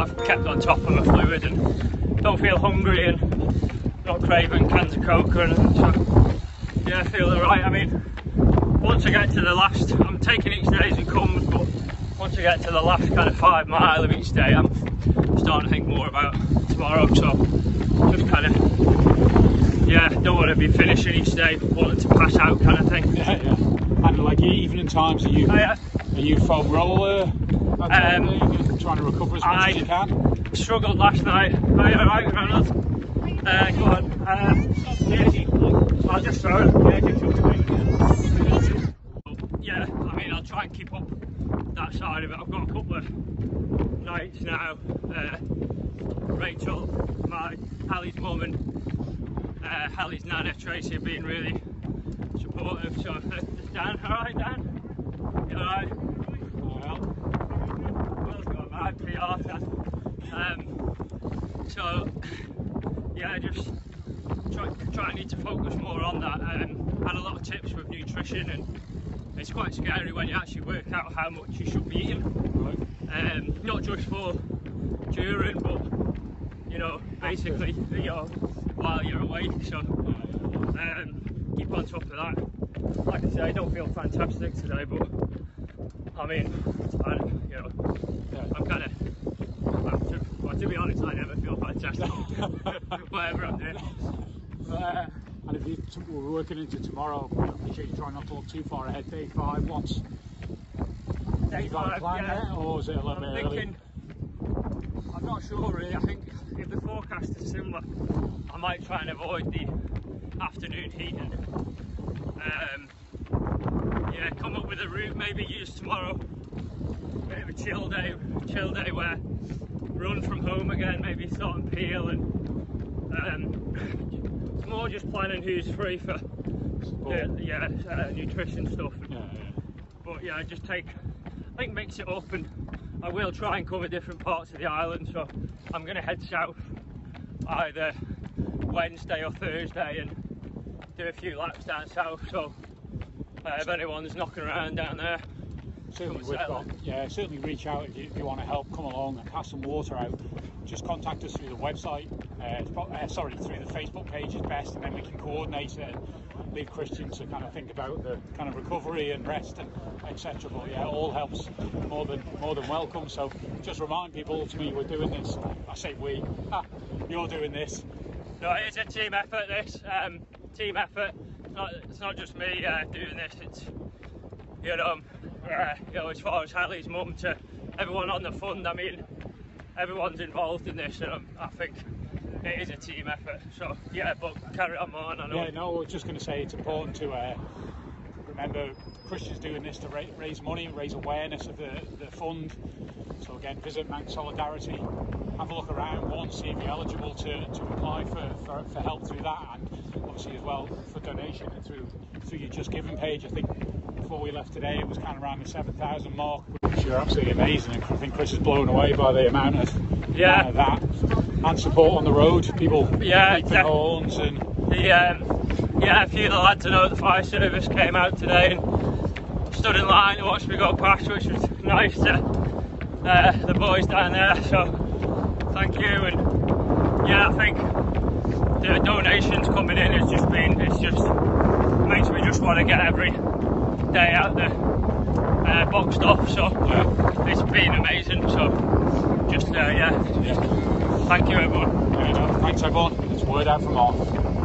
I've kept on top of my fluid and don't feel hungry and not craving cans of coke or anything. So yeah, I feel alright. I mean, once I get to the last, I'm taking each day as it comes, but once I get to the last kind of five mile of each day, I'm starting to think more about tomorrow. So just kind of, yeah, don't want to be finishing each day but wanting to pass out kind of thing. Yeah, yeah. And like evening times, are you I, uh, are you foam roller? That type of Um, trying to recover as much I- as you can. struggled last night. Are you alright, Ronald? Uh, go on. Uh, I'll just throw it. Yeah, yeah, I mean, I'll try and keep up that side of it. I've got a couple of nights now. Uh, Rachel, my Hallie's mum, and uh, Hallie's nana Tracy have been really supportive. So, uh, Dan alright, Dan? You alright? Well, Will's got my PR then. Um, so yeah, I just try, try need to focus more on that. Um, had a lot of tips with nutrition, and it's quite scary when you actually work out how much you should be eating. right. Um, not just for during, but you know, basically, you know, while you're awake. So um, keep on top of that. Like I say, I don't feel fantastic today, but I mean, I, you know, Yeah. I'm kind of. To, well, to be honest, I never feel fantastic. Whatever I'm doing. But, uh, And if you we're working into tomorrow, I appreciate you trying not to look too far ahead. Day five, what's day you five, plan yeah. yet, or is it a little I'm bit early? I'm not sure really. I think if the forecast is similar, I might try and avoid the afternoon heating. Um, yeah, come up with a route. Maybe use tomorrow. Bit of a chill day, chill day where run from home again. Maybe start and peel and. Um, it's more just planning who's free for the, yeah uh, nutrition stuff. Yeah, yeah. but yeah, just take, I think mix it up and I will try and cover different parts of the island. So I'm going to head south either Wednesday or Thursday and do a few laps down south. So uh, if anyone's knocking around down there, Certainly, we've got, yeah, certainly reach out if you, if you want to help, come along and pass some water out. Just contact us through the website, uh, uh, sorry, through the Facebook page is best, and then we can coordinate it and leave Christian to kind of think about the kind of recovery and rest and etc. But yeah, it all helps more than more than welcome. So just remind people, ultimately, we're doing this. I say we, ah, you're doing this. no, it is a team effort. This um, team effort. It's not, it's not just me uh, doing this. It's you know, um, uh, you know, as far as Hallie's mum to everyone on the fund. I mean, everyone's involved in this, and I think it is a team effort. So yeah, but carry on, man. I know. Yeah, no, I was just going to say it's important to uh, remember Christian's doing this to ra- raise money, raise awareness of the, the fund. So again, visit Manx Solidarity, have a look around, one, see if you're eligible to, to apply for, for, for help through that, and obviously as well for donation and through through your Just Giving page. I think before we left today, it was kind of around the 7,000 mark, which are absolutely amazing. And I think Chris is blown away by the amount of, Yeah. that and support on the road. People Yeah, beeping horns and The um, yeah, a few of the lads I know at the fire service came out today and stood in line and watched me go past, which was nice to uh, the boys down there. So thank you, and yeah, I think the donations coming in has just been it's just makes me just want to get every day out there uh, boxed off. So it's been amazing. So just uh, yeah, thank you everyone. No, thanks everyone. It's word out from all.